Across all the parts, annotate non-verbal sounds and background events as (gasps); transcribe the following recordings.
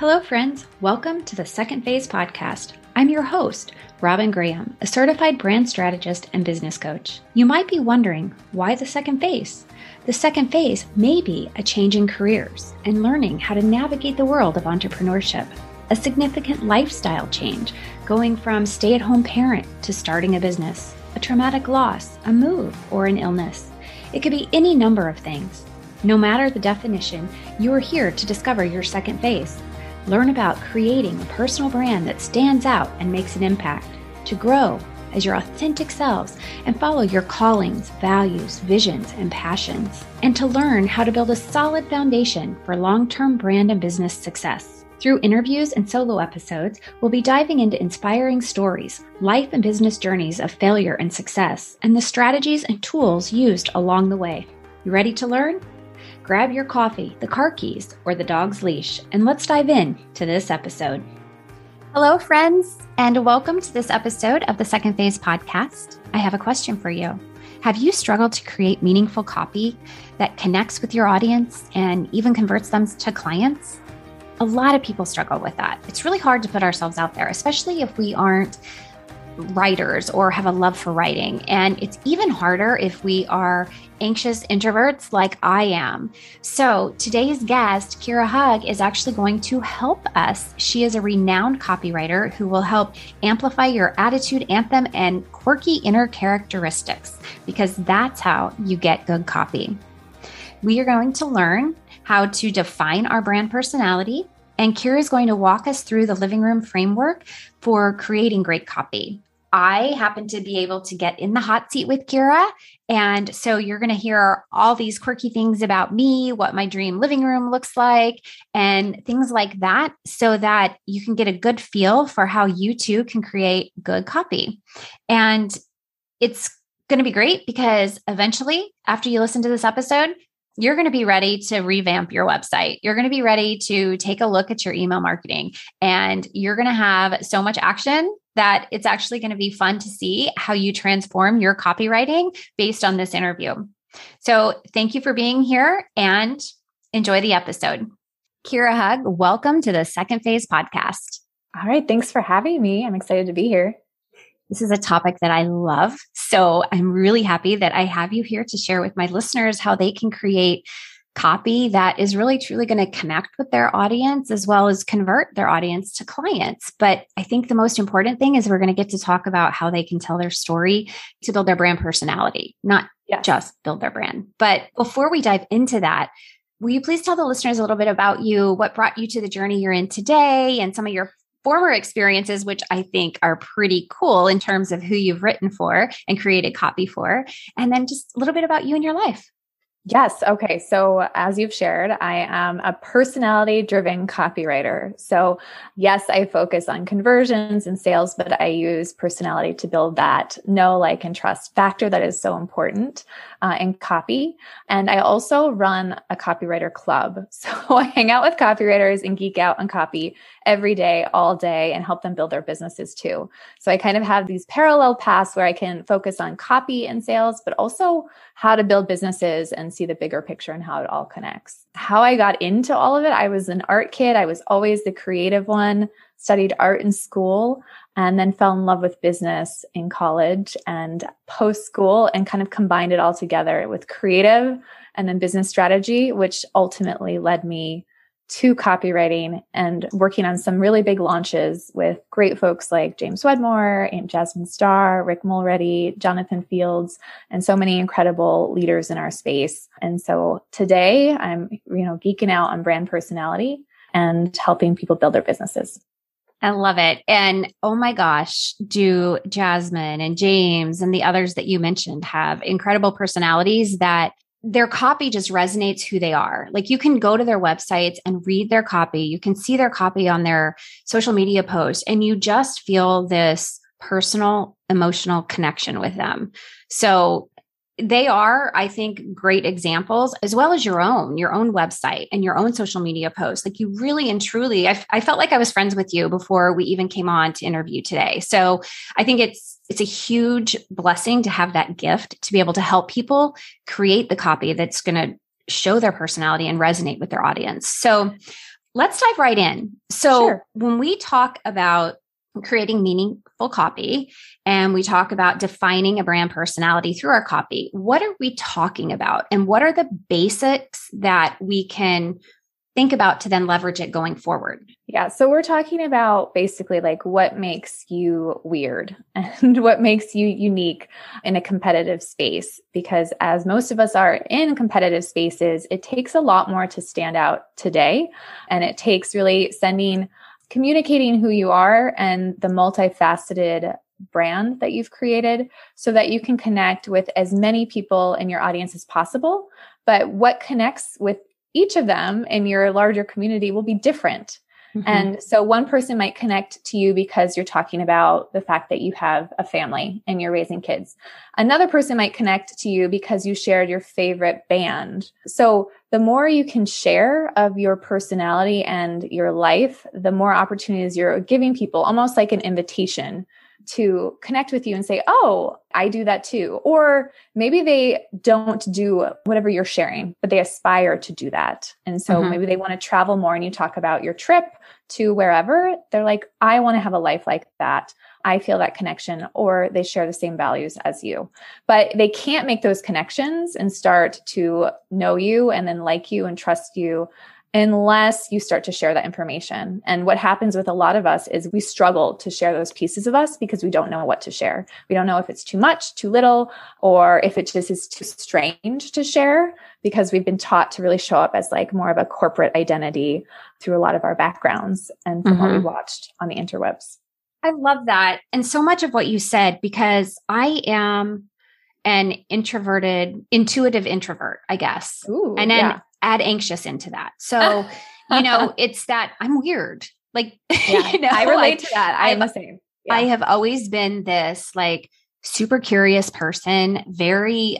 Hello, friends. Welcome to the Second Phase podcast. I'm your host, Robin Graham, a certified brand strategist and business coach. You might be wondering why the second phase? The second phase may be a change in careers and learning how to navigate the world of entrepreneurship, a significant lifestyle change, going from stay at home parent to starting a business, a traumatic loss, a move, or an illness. It could be any number of things. No matter the definition, you are here to discover your second phase. Learn about creating a personal brand that stands out and makes an impact, to grow as your authentic selves and follow your callings, values, visions, and passions, and to learn how to build a solid foundation for long term brand and business success. Through interviews and solo episodes, we'll be diving into inspiring stories, life and business journeys of failure and success, and the strategies and tools used along the way. You ready to learn? Grab your coffee, the car keys, or the dog's leash, and let's dive in to this episode. Hello, friends, and welcome to this episode of the Second Phase podcast. I have a question for you. Have you struggled to create meaningful copy that connects with your audience and even converts them to clients? A lot of people struggle with that. It's really hard to put ourselves out there, especially if we aren't writers or have a love for writing. And it's even harder if we are anxious introverts like I am. So today's guest, Kira Hug, is actually going to help us. She is a renowned copywriter who will help amplify your attitude, anthem, and quirky inner characteristics because that's how you get good copy. We are going to learn how to define our brand personality. And Kira is going to walk us through the living room framework for creating great copy. I happen to be able to get in the hot seat with Kira. And so you're going to hear all these quirky things about me, what my dream living room looks like, and things like that, so that you can get a good feel for how you too can create good copy. And it's going to be great because eventually, after you listen to this episode, you're going to be ready to revamp your website. You're going to be ready to take a look at your email marketing and you're going to have so much action that it's actually going to be fun to see how you transform your copywriting based on this interview. So, thank you for being here and enjoy the episode. Kira Hug, welcome to the Second Phase podcast. All right. Thanks for having me. I'm excited to be here. This is a topic that I love. So, I'm really happy that I have you here to share with my listeners how they can create copy that is really truly going to connect with their audience as well as convert their audience to clients. But I think the most important thing is we're going to get to talk about how they can tell their story to build their brand personality, not yes. just build their brand. But before we dive into that, will you please tell the listeners a little bit about you, what brought you to the journey you're in today, and some of your former experiences, which I think are pretty cool in terms of who you've written for and created copy for, and then just a little bit about you and your life. Yes. Okay. So, as you've shared, I am a personality driven copywriter. So, yes, I focus on conversions and sales, but I use personality to build that know, like, and trust factor that is so important uh, in copy. And I also run a copywriter club. (laughs) So, I hang out with copywriters and geek out on copy every day, all day, and help them build their businesses too. So, I kind of have these parallel paths where I can focus on copy and sales, but also how to build businesses and see the bigger picture and how it all connects. How I got into all of it, I was an art kid. I was always the creative one, studied art in school, and then fell in love with business in college and post school and kind of combined it all together with creative and then business strategy, which ultimately led me to copywriting and working on some really big launches with great folks like James Wedmore, Aunt Jasmine Star, Rick Mulready, Jonathan Fields, and so many incredible leaders in our space. And so today I'm, you know, geeking out on brand personality and helping people build their businesses. I love it. And oh my gosh, do Jasmine and James and the others that you mentioned have incredible personalities that their copy just resonates who they are. Like you can go to their websites and read their copy. You can see their copy on their social media posts and you just feel this personal emotional connection with them. So they are, I think, great examples, as well as your own, your own website and your own social media posts. Like you really and truly, I, I felt like I was friends with you before we even came on to interview today. So I think it's it's a huge blessing to have that gift to be able to help people create the copy that's going to show their personality and resonate with their audience. So let's dive right in. So, sure. when we talk about creating meaningful copy and we talk about defining a brand personality through our copy, what are we talking about? And what are the basics that we can think about to then leverage it going forward? Yeah. So we're talking about basically like what makes you weird (laughs) and what makes you unique in a competitive space. Because as most of us are in competitive spaces, it takes a lot more to stand out today. And it takes really sending, communicating who you are and the multifaceted brand that you've created so that you can connect with as many people in your audience as possible. But what connects with each of them in your larger community will be different. Mm-hmm. And so one person might connect to you because you're talking about the fact that you have a family and you're raising kids. Another person might connect to you because you shared your favorite band. So the more you can share of your personality and your life, the more opportunities you're giving people, almost like an invitation to connect with you and say, Oh, I do that too. Or maybe they don't do whatever you're sharing, but they aspire to do that. And so mm-hmm. maybe they want to travel more and you talk about your trip to wherever. They're like, I want to have a life like that. I feel that connection, or they share the same values as you. But they can't make those connections and start to know you and then like you and trust you unless you start to share that information. And what happens with a lot of us is we struggle to share those pieces of us because we don't know what to share. We don't know if it's too much, too little, or if it just is too strange to share because we've been taught to really show up as like more of a corporate identity through a lot of our backgrounds and from mm-hmm. what we mm-hmm. watched on the interwebs. I love that. And so much of what you said because I am an introverted, intuitive introvert, I guess. Ooh, and then yeah add anxious into that. So, (laughs) you know, it's that I'm weird. Like, (laughs) yeah, you know, I relate like, to that. I am the same. Yeah. I have always been this like super curious person, very,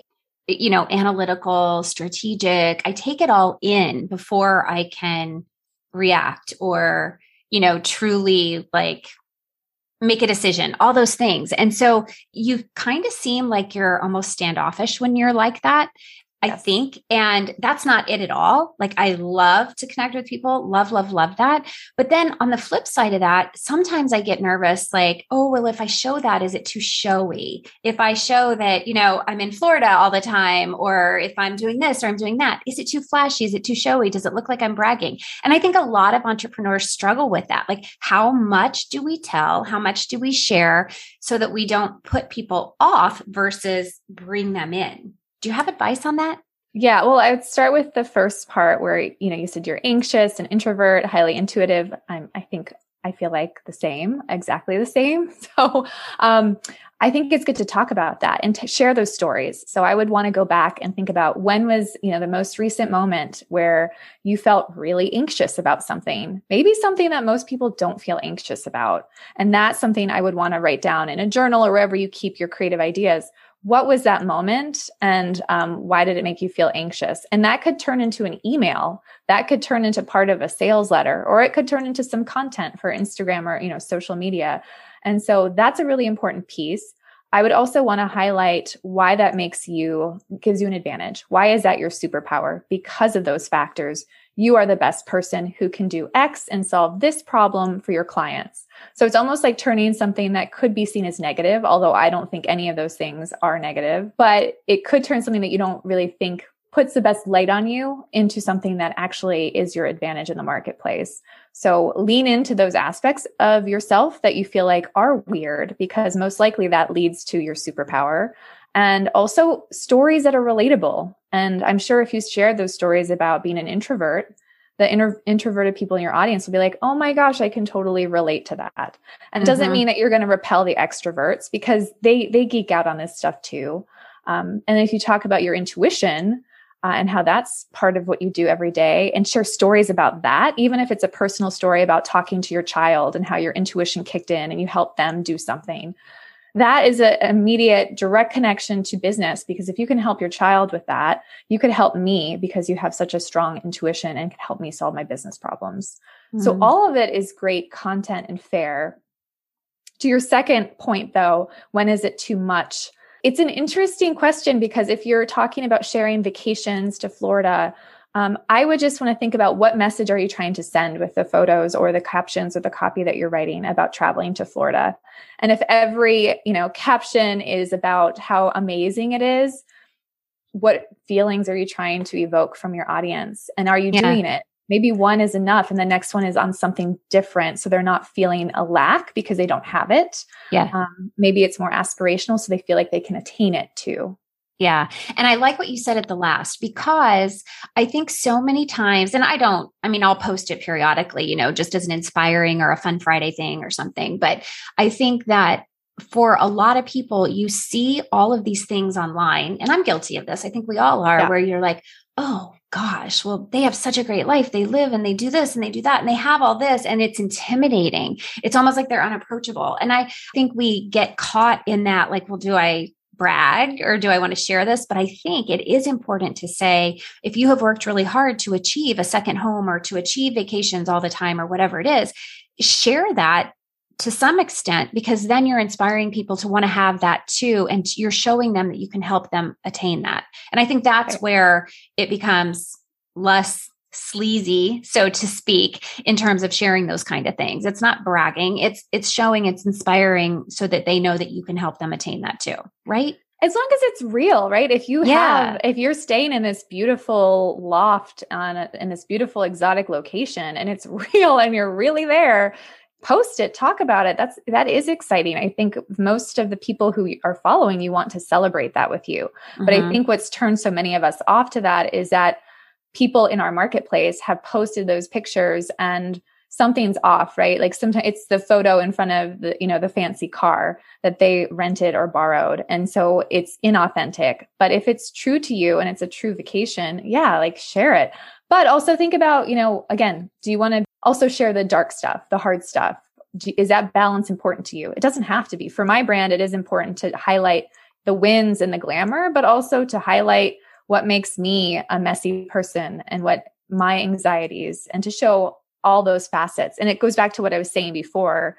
you know, analytical, strategic. I take it all in before I can react or, you know, truly like make a decision, all those things. And so you kind of seem like you're almost standoffish when you're like that. I think. And that's not it at all. Like, I love to connect with people, love, love, love that. But then on the flip side of that, sometimes I get nervous like, oh, well, if I show that, is it too showy? If I show that, you know, I'm in Florida all the time, or if I'm doing this or I'm doing that, is it too flashy? Is it too showy? Does it look like I'm bragging? And I think a lot of entrepreneurs struggle with that. Like, how much do we tell? How much do we share so that we don't put people off versus bring them in? Do you have advice on that? Yeah, well, I would start with the first part where you know you said you're anxious and introvert, highly intuitive. I'm, I think I feel like the same, exactly the same. (laughs) So, um, I think it's good to talk about that and to share those stories. So I would want to go back and think about when was, you know, the most recent moment where you felt really anxious about something, maybe something that most people don't feel anxious about. And that's something I would want to write down in a journal or wherever you keep your creative ideas what was that moment and um, why did it make you feel anxious? And that could turn into an email. That could turn into part of a sales letter or it could turn into some content for instagram or you know social media. And so that's a really important piece. I would also want to highlight why that makes you gives you an advantage. Why is that your superpower? Because of those factors you are the best person who can do x and solve this problem for your clients so it's almost like turning something that could be seen as negative, although I don't think any of those things are negative, but it could turn something that you don't really think puts the best light on you into something that actually is your advantage in the marketplace. So lean into those aspects of yourself that you feel like are weird because most likely that leads to your superpower. And also stories that are relatable. And I'm sure if you share those stories about being an introvert, the inter- introverted people in your audience will be like, oh my gosh, I can totally relate to that. And it doesn't mm-hmm. mean that you're going to repel the extroverts because they they geek out on this stuff too. Um, and if you talk about your intuition uh, and how that's part of what you do every day, and share stories about that, even if it's a personal story about talking to your child and how your intuition kicked in and you helped them do something, that is an immediate direct connection to business because if you can help your child with that, you could help me because you have such a strong intuition and can help me solve my business problems. Mm-hmm. So all of it is great content and fair. To your second point though, when is it too much? It's an interesting question because if you're talking about sharing vacations to Florida um, I would just want to think about what message are you trying to send with the photos or the captions or the copy that you're writing about traveling to Florida. And if every, you know, caption is about how amazing it is, what feelings are you trying to evoke from your audience? And are you yeah. doing it? Maybe one is enough and the next one is on something different. So they're not feeling a lack because they don't have it. Yeah. Um, maybe it's more aspirational. So they feel like they can attain it too. Yeah. And I like what you said at the last because I think so many times, and I don't, I mean, I'll post it periodically, you know, just as an inspiring or a fun Friday thing or something. But I think that for a lot of people, you see all of these things online, and I'm guilty of this. I think we all are, yeah. where you're like, oh gosh, well, they have such a great life. They live and they do this and they do that and they have all this, and it's intimidating. It's almost like they're unapproachable. And I think we get caught in that, like, well, do I brag or do I want to share this? But I think it is important to say if you have worked really hard to achieve a second home or to achieve vacations all the time or whatever it is, share that to some extent because then you're inspiring people to want to have that too and you're showing them that you can help them attain that and i think that's where it becomes less sleazy so to speak in terms of sharing those kind of things it's not bragging it's it's showing it's inspiring so that they know that you can help them attain that too right as long as it's real right if you yeah. have if you're staying in this beautiful loft on a, in this beautiful exotic location and it's (laughs) real and you're really there post it talk about it that's that is exciting i think most of the people who are following you want to celebrate that with you mm-hmm. but i mm-hmm. think what's turned so many of us off to that is that people in our marketplace have posted those pictures and something's off right like sometimes it's the photo in front of the you know the fancy car that they rented or borrowed and so it's inauthentic but if it's true to you and it's a true vacation yeah like share it but also think about you know again do you want to also share the dark stuff, the hard stuff. Is that balance important to you? It doesn't have to be. For my brand, it is important to highlight the wins and the glamour, but also to highlight what makes me a messy person and what my anxieties and to show all those facets. And it goes back to what I was saying before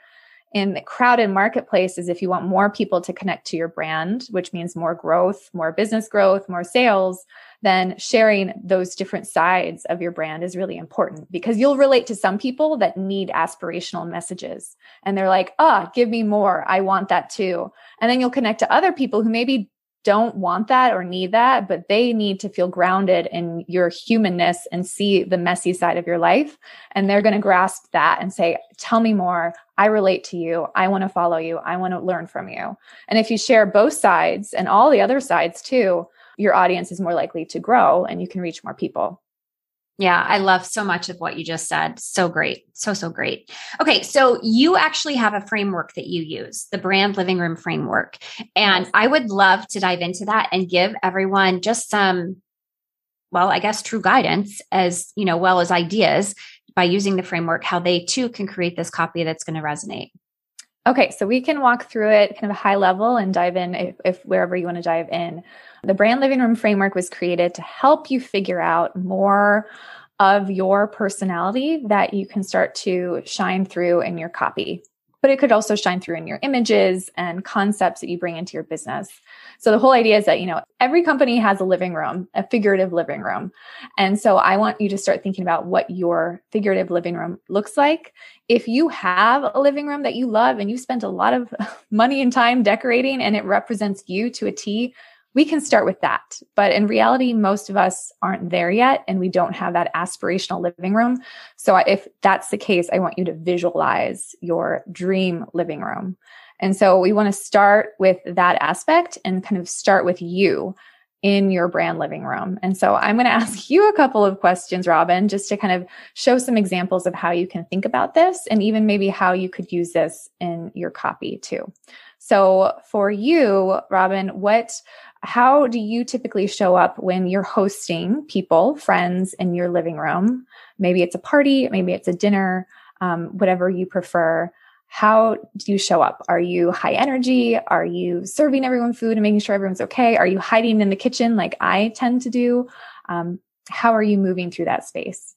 in the crowded marketplaces, if you want more people to connect to your brand, which means more growth, more business growth, more sales, then sharing those different sides of your brand is really important because you'll relate to some people that need aspirational messages and they're like, ah, oh, give me more. I want that too. And then you'll connect to other people who maybe don't want that or need that, but they need to feel grounded in your humanness and see the messy side of your life. And they're going to grasp that and say, Tell me more. I relate to you. I want to follow you. I want to learn from you. And if you share both sides and all the other sides too, your audience is more likely to grow and you can reach more people. Yeah, I love so much of what you just said. So great. So, so great. Okay. So, you actually have a framework that you use, the brand living room framework. And I would love to dive into that and give everyone just some, well, I guess true guidance as, you know, well as ideas by using the framework, how they too can create this copy that's going to resonate. Okay, so we can walk through it kind of a high level and dive in if, if, wherever you want to dive in. The brand living room framework was created to help you figure out more of your personality that you can start to shine through in your copy but it could also shine through in your images and concepts that you bring into your business. So the whole idea is that, you know, every company has a living room, a figurative living room. And so I want you to start thinking about what your figurative living room looks like. If you have a living room that you love and you spent a lot of (laughs) money and time decorating and it represents you to a T, we can start with that. But in reality, most of us aren't there yet and we don't have that aspirational living room. So if that's the case, I want you to visualize your dream living room. And so we want to start with that aspect and kind of start with you in your brand living room. And so I'm going (laughs) to ask you a couple of questions, Robin, just to kind of show some examples of how you can think about this and even maybe how you could use this in your copy too. So for you, Robin, what how do you typically show up when you're hosting people, friends in your living room? Maybe it's a party, maybe it's a dinner, um, whatever you prefer. How do you show up? Are you high energy? Are you serving everyone food and making sure everyone's okay? Are you hiding in the kitchen like I tend to do? Um, how are you moving through that space?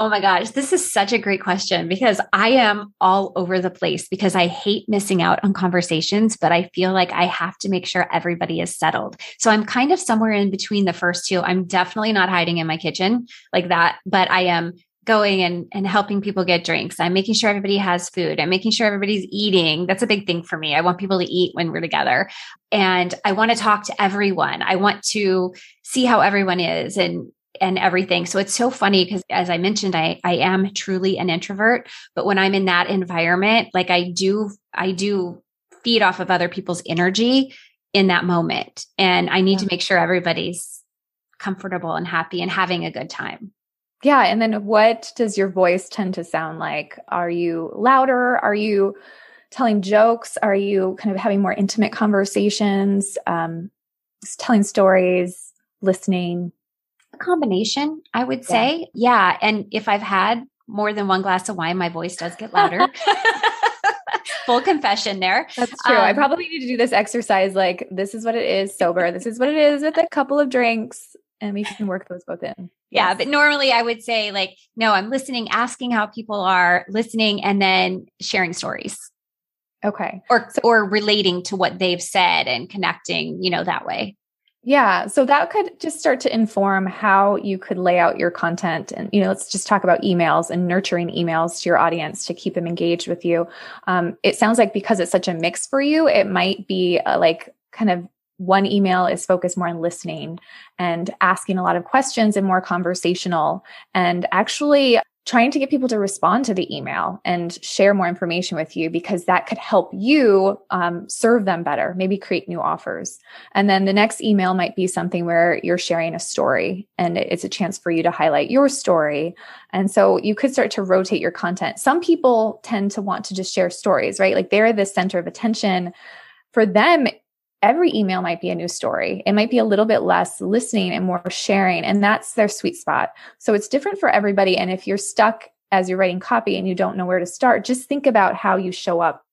Oh my gosh, this is such a great question because I am all over the place because I hate missing out on conversations, but I feel like I have to make sure everybody is settled. So I'm kind of somewhere in between the first two. I'm definitely not hiding in my kitchen like that, but I am going and, and helping people get drinks. I'm making sure everybody has food. I'm making sure everybody's eating. That's a big thing for me. I want people to eat when we're together. And I want to talk to everyone. I want to see how everyone is and and everything. So it's so funny because as I mentioned, I, I am truly an introvert, but when I'm in that environment, like I do, I do feed off of other people's energy in that moment. And I need yeah. to make sure everybody's comfortable and happy and having a good time. Yeah. And then what does your voice tend to sound like? Are you louder? Are you telling jokes? Are you kind of having more intimate conversations? Um, telling stories, listening? Combination, I would say. Yeah. yeah. And if I've had more than one glass of wine, my voice does get louder. (laughs) (laughs) Full confession there. That's true. Um, I probably need to do this exercise like this is what it is sober. this is what it is with a couple of drinks and we can work those both in. Yes. Yeah, but normally I would say like no, I'm listening, asking how people are, listening and then sharing stories. Okay. Or or relating to what they've said and connecting, you know, that way. Yeah. So that could just start to inform how you could lay out your content. And, you know, let's just talk about emails and nurturing emails to your audience to keep them engaged with you. Um, it sounds like because it's such a mix for you, it might be uh, like kind of one email is focused more on listening and asking a lot of questions and more conversational and actually trying to get people to respond to the email and share more information with you because that could help you um, serve them better, maybe create new offers. And then the next email might be something where you're sharing a story and it's a chance for you to highlight your story. And so you could start to rotate your content. Some people tend to want to just share stories, right? Like they're the center of attention. For them, every email might be a new story. It might be a little bit less listening and more sharing. And that's their sweet spot. So it's different for everybody. And if you're stuck as you're writing copy and you don't know where to start, just think about how you show up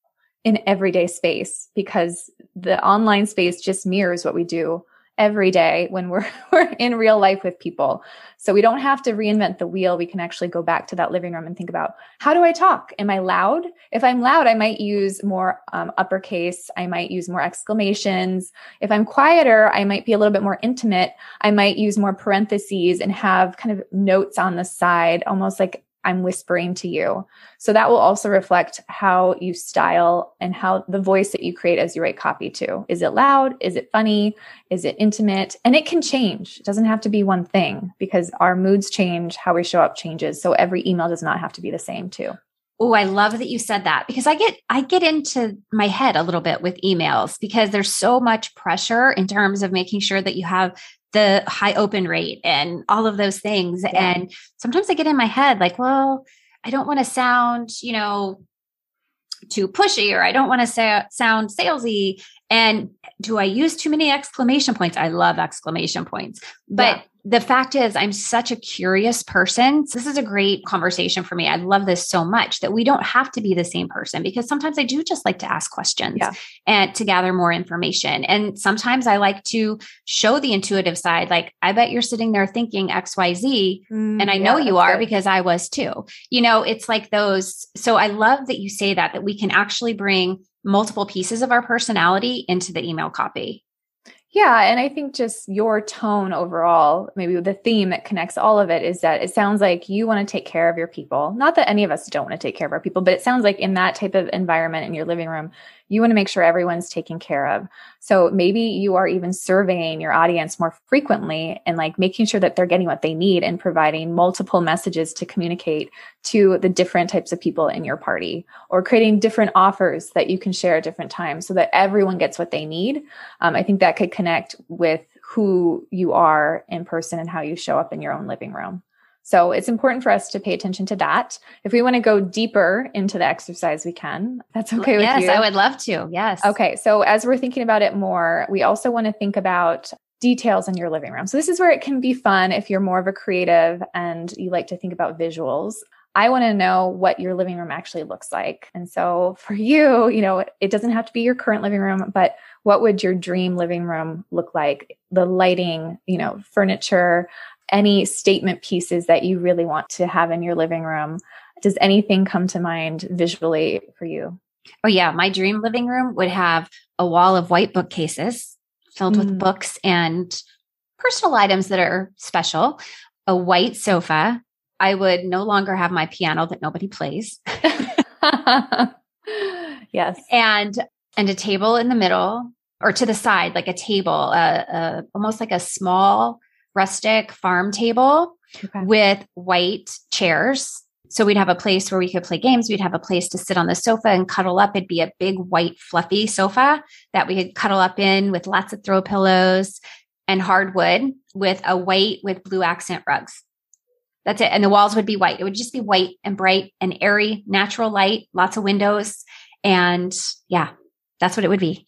in everyday space because the online space just mirrors what we do every day when we're, (laughs) we're in real life with people. So we don't have to reinvent the wheel. We can actually go back to that living room and think about how do I talk? Am I loud? If I'm loud, I might use more um, uppercase. I might use more exclamations. If I'm quieter, I might be a little bit more intimate. I might use more parentheses and have kind of notes on the side, almost like I'm whispering to you. So that will also reflect how you style and how the voice that you create as you write copy to. Is it loud? Is it funny? Is it intimate? And it can change. It doesn't have to be one thing because our moods change, how we show up changes. So every email does not have to be the same too. Oh, I love that you said that because I get I get into my head a little bit with emails because there's so much pressure in terms of making sure that you have the high open rate and all of those things. Yeah. And sometimes I get in my head like, well, I don't want to sound, you know, too pushy or I don't want to say, sound salesy. And do I use too many exclamation points? I love exclamation points, but yeah the fact is, I'm such a curious person. So this is a great conversation for me. I love this so much that we don't have to be the same person because sometimes I do just like to ask questions yeah. and to gather more information. And sometimes I like to show the intuitive side. Like, I bet you're sitting there thinking XYZ. Mm, and I know yeah, you are good. because I was too. You know, it's like those. So I love that you say that, that we can actually bring multiple pieces of our personality into the email copy. Yeah. And I think just your tone overall, maybe the theme that connects all of it is that it sounds like you want to take care of your people. Not that any of us don't want to take care of our people, but it sounds like in that type of environment in your living room, you want to make sure everyone's taken care of. So maybe you are even surveying your audience more frequently and like making sure that they're getting what they need and providing multiple messages to communicate to the different types of people in your party or creating different offers that you can share at different times so that everyone gets what they need. Um, I think that could connect with who you are in person and how you show up in your own living room. So it's important for us to pay attention to that. If we want to go deeper into the exercise, we can. That's okay with yes, you. Yes, I would love to. Yes. Okay. So as we're thinking about it more, we also want to think about details in your living room. So this is where it can be fun if you're more of a creative and you like to think about visuals. I want to know what your living room actually looks like. And so for (laughs) you, you know, it doesn't have to be your current living room, but what would your dream living room look like? The lighting, you know, furniture, any statement pieces that you really want to have in your living room. Does anything come to mind visually for you? Oh, yeah. My dream living room would have a wall of white bookcases filled mm. with books and personal items that are special, a white sofa. I would no longer have my piano that nobody plays. (laughs) yes. And and a table in the middle or to the side like a table, a, uh, almost like a small rustic farm table okay. with white chairs so we'd have a place where we could play games. We'd have a place to sit on the sofa and cuddle up. It'd be a big white fluffy sofa that we could cuddle up in with lots of throw pillows and hardwood with a white with blue accent rugs. That's it. And the walls would be white. It would just be white and bright and airy, natural light, lots of windows. And yeah, that's what it would be.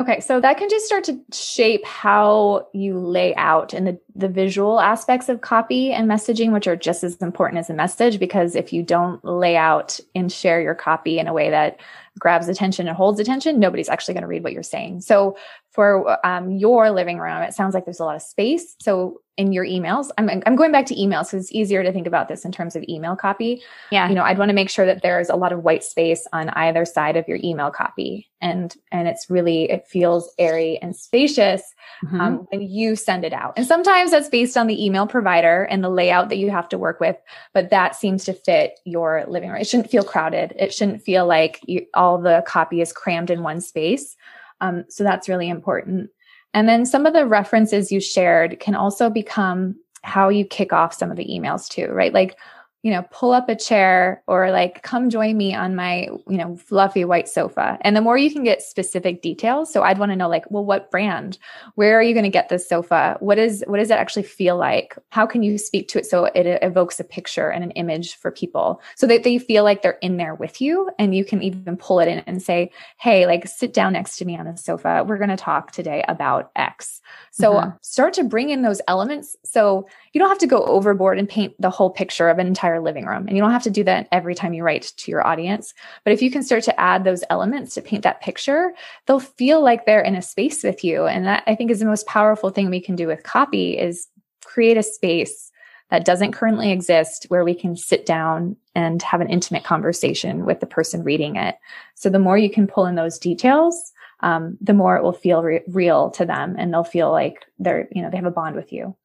Okay, so that can just start to shape how you lay out and the, the visual aspects of copy and messaging, which are just as important as a message. Because if you don't lay out and share your copy in a way that grabs attention and holds attention, nobody's actually going to read what you're saying. So for um, your living room, it sounds like there's a lot of space. So in your emails, I'm, I'm going back to emails because it's easier to think about this in terms of email copy. Yeah. You know, I'd want to make sure that there's a lot of white space on either side of your email copy. And, and it's really, it feels airy and spacious mm-hmm. um, when you send it out. And sometimes that's based on the email provider and the layout that you have to work with, but that seems to fit your living room. It shouldn't feel crowded. It shouldn't feel like you, all the copy is crammed in one space. Um, so that's really important. And then some of the references you shared can also become how you kick off some of the emails too, right? Like you know, pull up a chair or like come join me on my, you know, fluffy white sofa. And the more you can get specific details. So I'd want to know like, well, what brand? Where are you going to get this sofa? What is what does it actually feel like? How can you speak to it so it evokes a picture and an image for people so that they feel like they're in there with you and you can even pull it in and say, "Hey, like sit down next to me on the sofa. We're going to talk today about X." So mm-hmm. start to bring in those elements so you don't have to go overboard and paint the whole picture of an entire living room. And you don't have to do that every time you write to your audience. But if you can start to add those elements to paint that picture, they'll feel like they're in a space with you. And that I think is the most powerful thing we can do with copy is create a space that doesn't currently exist where we can sit down and have an intimate conversation with the person reading it. So the more you can pull in those details, um, the more it will feel re- real to them and they'll feel like they're, you know, they have a bond with you.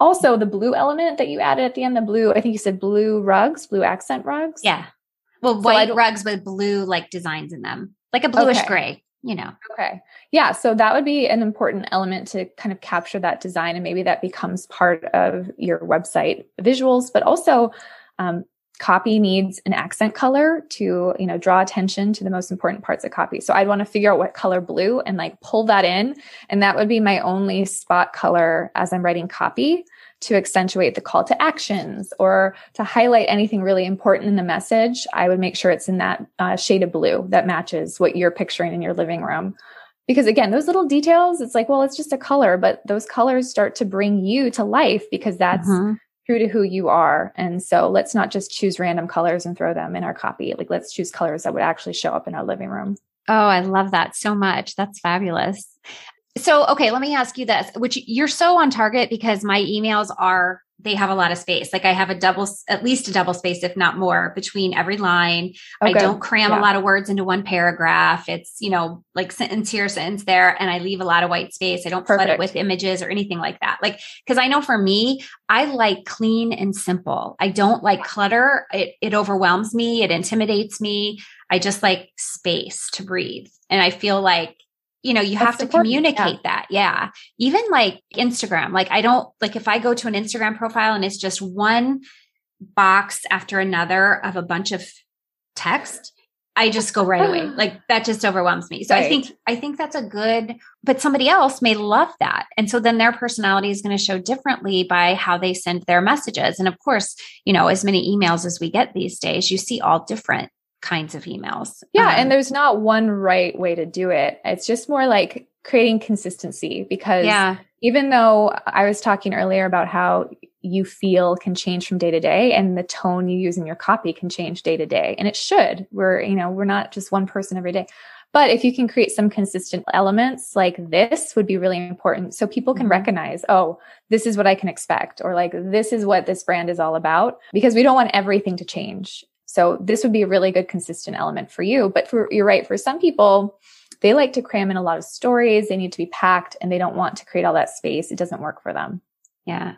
Also, the blue element that you added at the end, the blue, I think you said blue rugs, blue accent rugs. Yeah. Well, so white rugs with blue like designs in them, like a bluish okay. gray, you know. Okay. Yeah. So that would be an important element to kind of capture that design. And maybe that becomes part of your website visuals, but also um, copy needs an accent color to you know draw attention to the most important parts of copy. So i'd want to figure out what color blue and like pull that in. And that would be my only spot color as i'm writing copy to accentuate the call to actions or to highlight anything really important in the message. I would make sure it's in that uh, shade of blue that matches what you're picturing in your living room. Because again those little details it's like well it's just a color but those colors start to bring you to life because that's mm-hmm true to who you are. And so let's not just choose random colors and throw them in our copy. Like let's choose colors that would actually show up in our living room. Oh, I love that so much. That's fabulous. So, okay, let me ask you this, which you're so on target because my emails are they have a lot of space. Like I have a double, at least a double space, if not more, between every line. Okay. I don't cram yeah. a lot of words into one paragraph. It's, you know, like sentence here, sentence there, and I leave a lot of white space. I don't Perfect. flood it with images or anything like that. Like, cause I know for me, I like clean and simple. I don't like clutter. It, it overwhelms me. It intimidates me. I just like space to breathe. And I feel like you know, you That's have to important. communicate yeah. that. Yeah. Even like Instagram, like I don't like if I go to an Instagram profile and it's just one box after another of a bunch of text, I just go right away. (gasps) Like that just overwhelms me. So right. I think I think that's a good but somebody else may love that. And so then their personality is going to show differently by how they send their messages. And of course, you know, as many emails as we get these days, you see all different kinds of emails. Yeah. Um, and there's not one right way to do it. It's just more like creating consistency because yeah. even though I was talking earlier about how you feel can change from day to day and the tone you use in your copy can change day to day and it should we're you know we're not just one person every day But if you can create some consistent elements like this would be really important. So people can mm-hmm. recognize, oh, this is what I can expect, or like, this is what this brand is all about, because we don't want everything to change. So this would be a really good consistent element for you. But for, you're right. For some people, they like to cram in a lot of stories. They need to be packed and they don't want to create all that space. It doesn't work for them. Yeah.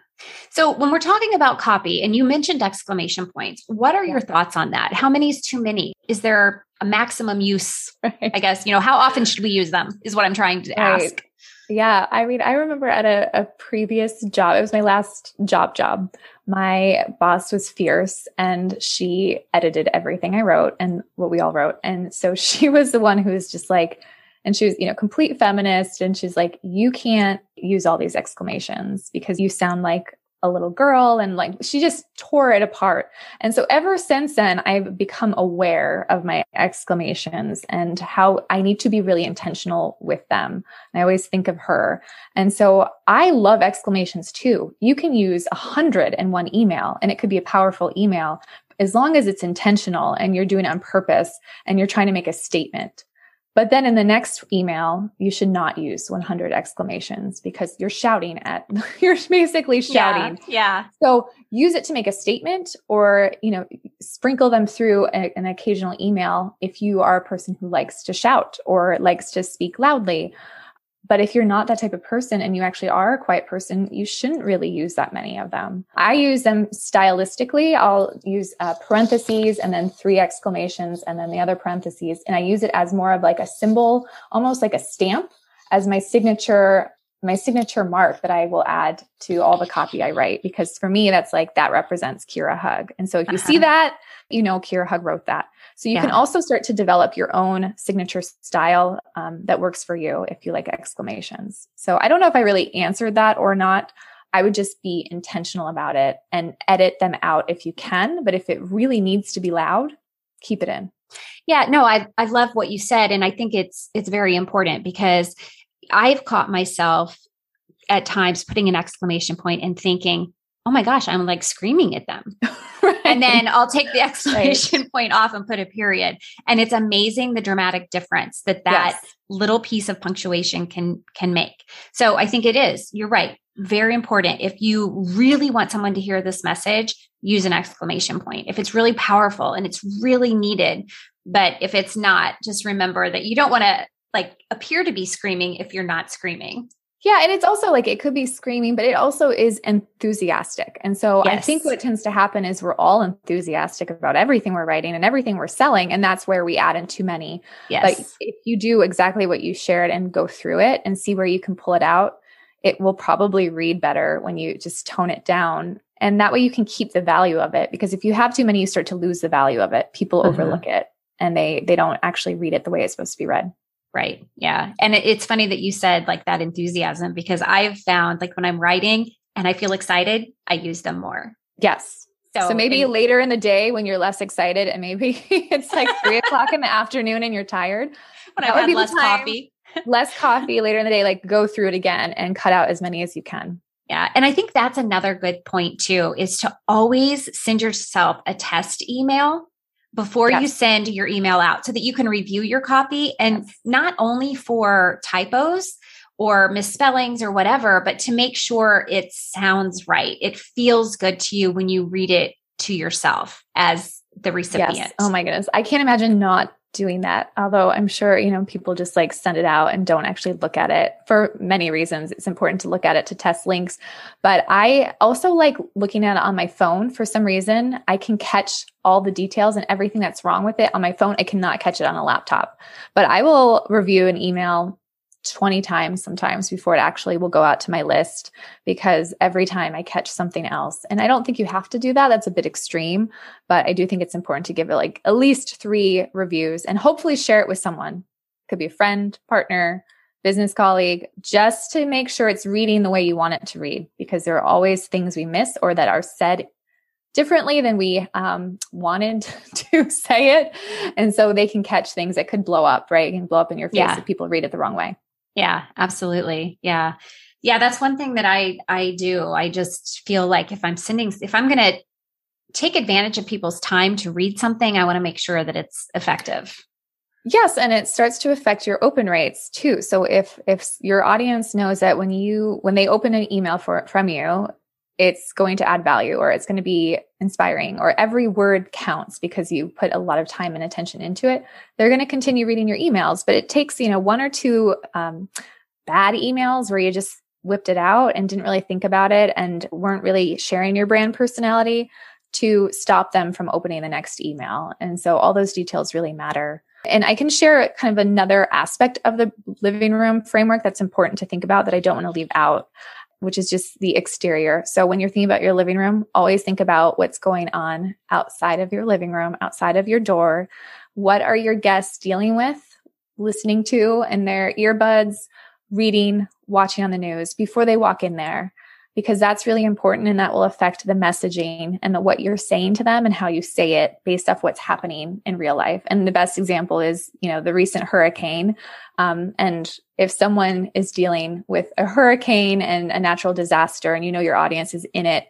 So when we're talking about copy and you mentioned exclamation points, what are your thoughts on that? How many is too many? Is there a maximum use? Right. I guess, you know, how often should we use them is what I'm trying to right. ask. Yeah. I mean, I remember at a, a previous job, it was my last job job. My boss was fierce and she edited everything I wrote and what we all wrote. And so (laughs) she was the one who was just like, and she was, you know, complete feminist. And she's like, you can't use all these exclamations because you sound like a little girl. And like, she just tore it apart. And so ever since then, I've become aware of my exclamations and how I need to be really intentional with them. And I always think of her. And so I love exclamations too. You can use a hundred in one email and it could be a powerful email as long as it's intentional and you're doing it on purpose and you're trying to make a statement. But then in the next email, you should not use 100 exclamations because you're shouting at, (laughs) you're basically shouting. Yeah, yeah. So use it to make a statement or, you know, sprinkle them through a, an occasional email if you are a person who likes to shout or likes to speak loudly but if you're not that type of person and you actually are a quiet person, you shouldn't really use that many of them. I use them stylistically. I'll use uh, parentheses and then three exclamations and then the other parentheses. And I use it as more of like a symbol, almost like a stamp as my signature my signature mark that I will add to all the copy I write because for me that's like that represents Kira Hug. And so if you uh-huh. see that, you know Kira Hug wrote that. So you yeah. can also start to develop your own signature style um, that works for you if you like exclamations. So I don't know if I really answered that or not. I would just be intentional about it and edit them out if you can. But if it really needs to be loud, keep it in. Yeah, no, I I love what you said, and I think it's it's very important because I've caught myself at times putting an exclamation point and thinking, oh my gosh, I'm like screaming at them. right. (laughs) And then I'll take the (laughs) exclamation right. point off and put a period. And it's amazing the dramatic difference that that yes. little piece of punctuation can can make. So I think it is. You're right. Very important. If you really want someone to hear this message, use an exclamation point. If it's really powerful and it's really needed, but if it's not, just remember that you don't want to like appear to be screaming if you're not screaming. Yeah. And it's also like it could be screaming, but it also is enthusiastic. And so yes. I think what tends to happen is we're all enthusiastic about everything we're writing and everything we're selling. And that's where we add in too many. Yes. But if you do exactly what you shared and go through it and see where you can pull it out, it will probably read better when you just tone it down. And that way you can keep the value of it. Because if you have too many, you start to lose the value of it. People mm-hmm. overlook it and they they don't actually read it the way it's supposed to be read. Right. Yeah. And it, it's funny that you said like that enthusiasm because I've found like when I'm writing and I feel excited, I use them more. Yes. So, so maybe and, later in the day when you're less excited and maybe (laughs) it's like three (laughs) o'clock in the afternoon and you're tired. When I've had less coffee. (laughs) less coffee later in the day, like go through it again and cut out as many as you can. Yeah. And I think that's another good point too, is to always send yourself a test email before yes. you send your email out so that you can review your copy and yes. not only for typos or misspellings or whatever, but to make sure it sounds right. It feels good to you when you read it to yourself as the recipient. Yes. Oh my goodness. I can't imagine not doing that. Although I'm sure, you know, people just like send it out and don't actually look at it for many reasons. It's important to look at it to test links. But I also like looking at it on my phone for some reason. I can catch all the details and everything that's wrong with it on my phone. I cannot catch it on a laptop. But I will review an email 20 times sometimes before it actually will go out to my list because every time I catch something else. And I don't think you have to do that. That's a bit extreme, but I do think it's important to give it like at least three reviews and hopefully share it with someone. Could be a friend, partner, business colleague, just to make sure it's reading the way you want it to read because there are always things we miss or that are said differently than we um, wanted (laughs) to say it. And so they can catch things that could blow up, right? It can blow up in your face yeah. if people read it the wrong way. Yeah, absolutely. Yeah. Yeah, that's one thing that I I do. I just feel like if I'm sending if I'm going to take advantage of people's time to read something, I want to make sure that it's effective. Yes, and it starts to affect your open rates too. So if if your audience knows that when you when they open an email for from you, it's going to add value or it's going to be inspiring or every word counts because you put a lot of time and attention into it, they're going to continue reading your emails. But it takes you know one or two um, bad emails where you just whipped it out and didn't really think about it and weren't really sharing your brand personality to stop them from opening the next email. And so all those details really matter. And I can share kind of another aspect of the living room framework that's important to think about that I don't want to leave out, which is just the exterior. So when you're thinking about your living room, always think about what's going on outside of your living room, outside of your door. What are your guests dealing with, listening to in their earbuds, reading, watching on the news before they walk in there? Because that's really important and that will affect the messaging and the, what you're saying to them and how you say it based off what's happening in real life. And the best example is, you know, the recent hurricane. Um, and if someone is dealing with a hurricane and a natural disaster and you know your audience is in it,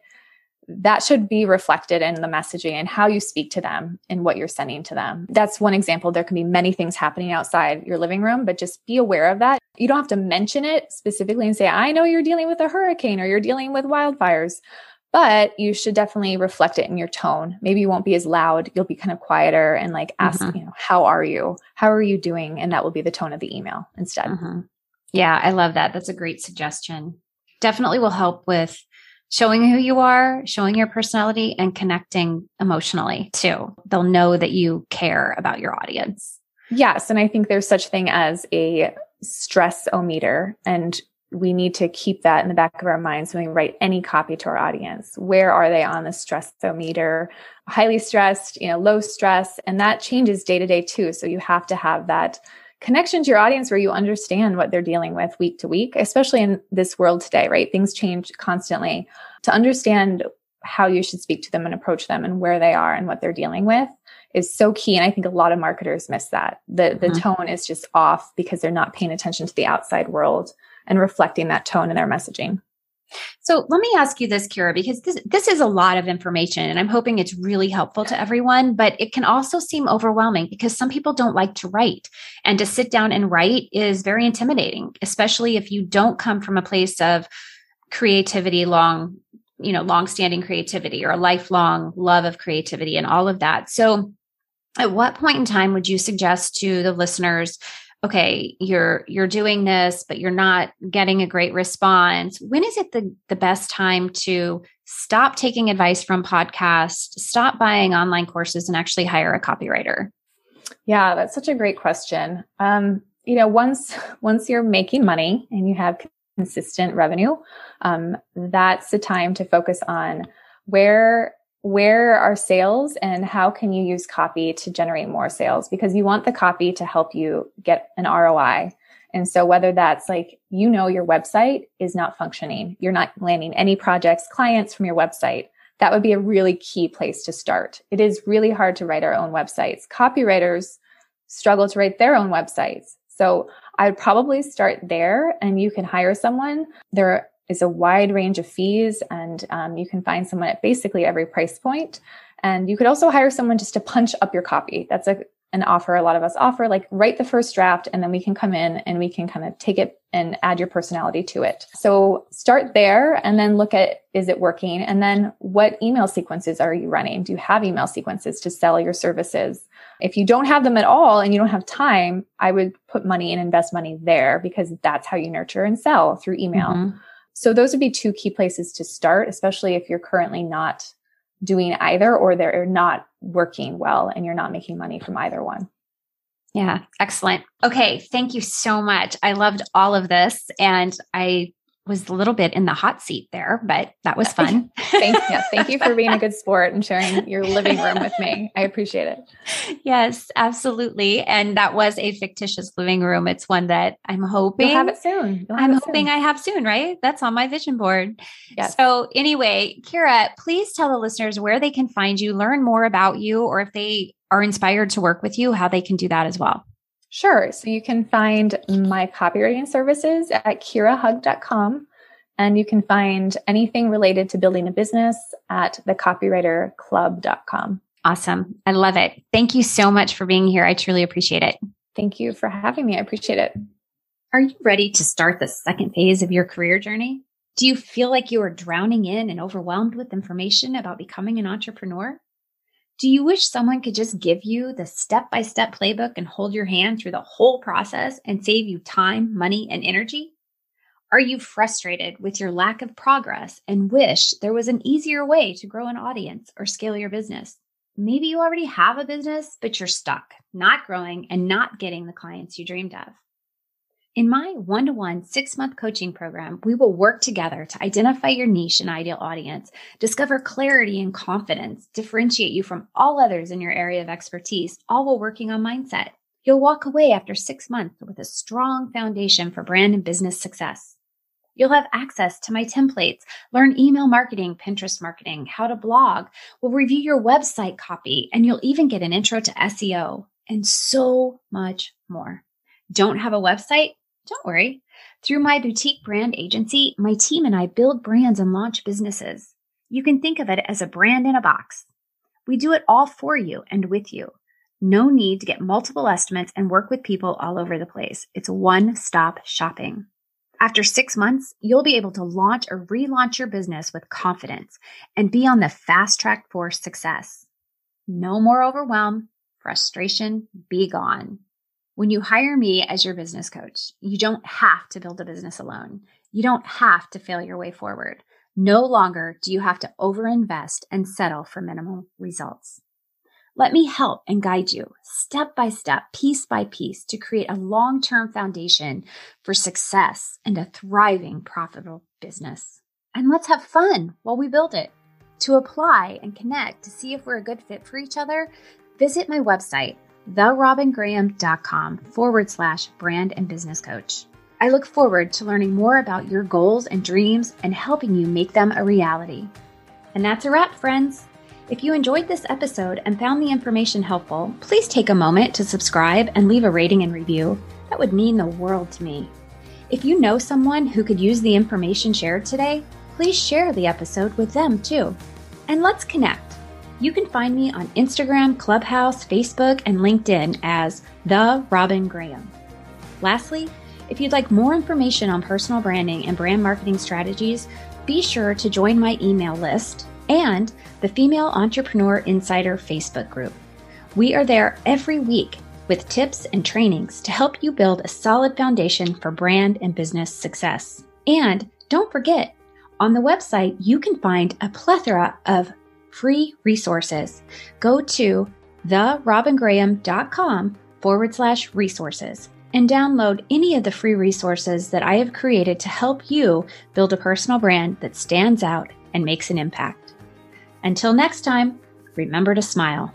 that should be reflected in the messaging and how you speak to them and what you're sending to them. That's one example. There can be many things happening outside your living room, but just be aware of that. You don't have to mention it specifically and say, I know you're dealing with a hurricane or you're dealing with wildfires, but you should definitely reflect it in your tone. Maybe you won't be as loud. You'll be kind of quieter and like ask, mm-hmm. you know, how are you? How are you doing? And that will be the tone of the email instead. Mm-hmm. Yeah, I love that. That's a great suggestion. Definitely will help with showing who you are, showing your personality, and connecting emotionally too. They'll know that you care about your audience. Yes. And I think there's such thing as a stress o meter and we need to keep that in the back of our minds when we write any copy to our audience. Where are they on the stress o meter? Highly stressed, you know, low stress, and that changes day to day too. So you have to have that connection to your audience where you understand what they're dealing with week to week, especially in this world today, right? Things change constantly. To understand how you should speak to them and approach them and where they are and what they're dealing with is so key. And I think a lot of marketers miss that. The the mm-hmm. tone is just off because they're not paying attention to the outside world and reflecting that tone in their messaging. So let me ask you this, Kira, because this, this is a lot of information and I'm hoping it's really helpful to everyone, but it can also seem overwhelming because some people don't like to write. And to sit down and write is very intimidating, especially if you don't come from a place of creativity, long, you know, long-standing creativity or a lifelong love of creativity and all of that. So at what point in time would you suggest to the listeners okay you're you're doing this but you're not getting a great response. When is it the the best time to stop taking advice from podcasts stop buying online courses and actually hire a copywriter? Yeah that's such a great question. Um you know once (laughs) once you're making money and you have consistent revenue um that's the time to focus on where where are sales and how can you use copy to generate more sales because you want the copy to help you get an ROI. And so whether that's like, you know, your website is not functioning, you're not landing any projects, clients from your website, that would be a really key place to start. It is really hard to write our own websites. Copywriters struggle to write their own websites. So I'd probably start there and you can hire someone. There is a wide range of fees, and um, you can find someone at basically every price point. And you could also hire someone just to punch up your copy. That's a, an offer a lot of us offer, like write the first draft, and then we can come in and we can kind of take it and add your personality to it. So start there and then look at is it working? And then what email sequences are you running? Do you have email sequences to sell your services? If you don't have them at all and you don't have time, I would put money and invest money there because that's how you nurture and sell through email. Mm-hmm. So those would be two key places to start, especially if you're currently not doing either or they're not working well and you're not making money from either one. Yeah, excellent. Okay, thank you so much. I loved all of this and I was a little bit in the hot seat there, but that was fun. (laughs) thank, yes, thank you for being a good sport and sharing your living room with me. I appreciate it. Yes, absolutely. And that was a fictitious living room. It's one that I'm hoping You'll have it soon. Have I'm it hoping soon. I have soon, right? That's on my vision board. Yes. So anyway, Kira, please tell the listeners where they can find you, learn more about you, or if they are inspired to work with you, how they can do that as well. Sure. So you can find my copywriting services at kirahug.com. And you can find anything related to building a business at thecopywriterclub.com. Awesome. I love it. Thank you so much for being here. I truly appreciate it. Thank you for having me. I appreciate it. Are you ready to start the second phase of your career journey? Do you feel like you are drowning in and overwhelmed with information about becoming an entrepreneur? Do you wish someone could just give you the step by step playbook and hold your hand through the whole process and save you time, money, and energy? Are you frustrated with your lack of progress and wish there was an easier way to grow an audience or scale your business? Maybe you already have a business, but you're stuck, not growing and not getting the clients you dreamed of. In my one to one six month coaching program, we will work together to identify your niche and ideal audience, discover clarity and confidence, differentiate you from all others in your area of expertise, all while working on mindset. You'll walk away after six months with a strong foundation for brand and business success. You'll have access to my templates, learn email marketing, Pinterest marketing, how to blog. We'll review your website copy, and you'll even get an intro to SEO and so much more. Don't have a website? Don't worry. Through my boutique brand agency, my team and I build brands and launch businesses. You can think of it as a brand in a box. We do it all for you and with you. No need to get multiple estimates and work with people all over the place. It's one stop shopping. After six months, you'll be able to launch or relaunch your business with confidence and be on the fast track for success. No more overwhelm, frustration, be gone. When you hire me as your business coach, you don't have to build a business alone. You don't have to fail your way forward. No longer do you have to overinvest and settle for minimal results. Let me help and guide you step by step, piece by piece to create a long term foundation for success and a thriving, profitable business. And let's have fun while we build it. To apply and connect to see if we're a good fit for each other, visit my website, therobingraham.com forward slash brand and business coach. I look forward to learning more about your goals and dreams and helping you make them a reality. And that's a wrap, friends. If you enjoyed this episode and found the information helpful, please take a moment to subscribe and leave a rating and review. That would mean the world to me. If you know someone who could use the information shared today, please share the episode with them too. And let's connect. You can find me on Instagram, Clubhouse, Facebook, and LinkedIn as The Robin Graham. Lastly, if you'd like more information on personal branding and brand marketing strategies, be sure to join my email list and the Female Entrepreneur Insider Facebook group. We are there every week with tips and trainings to help you build a solid foundation for brand and business success. And don't forget, on the website, you can find a plethora of free resources. Go to therobingraham.com forward slash resources and download any of the free resources that I have created to help you build a personal brand that stands out and makes an impact. Until next time, remember to smile.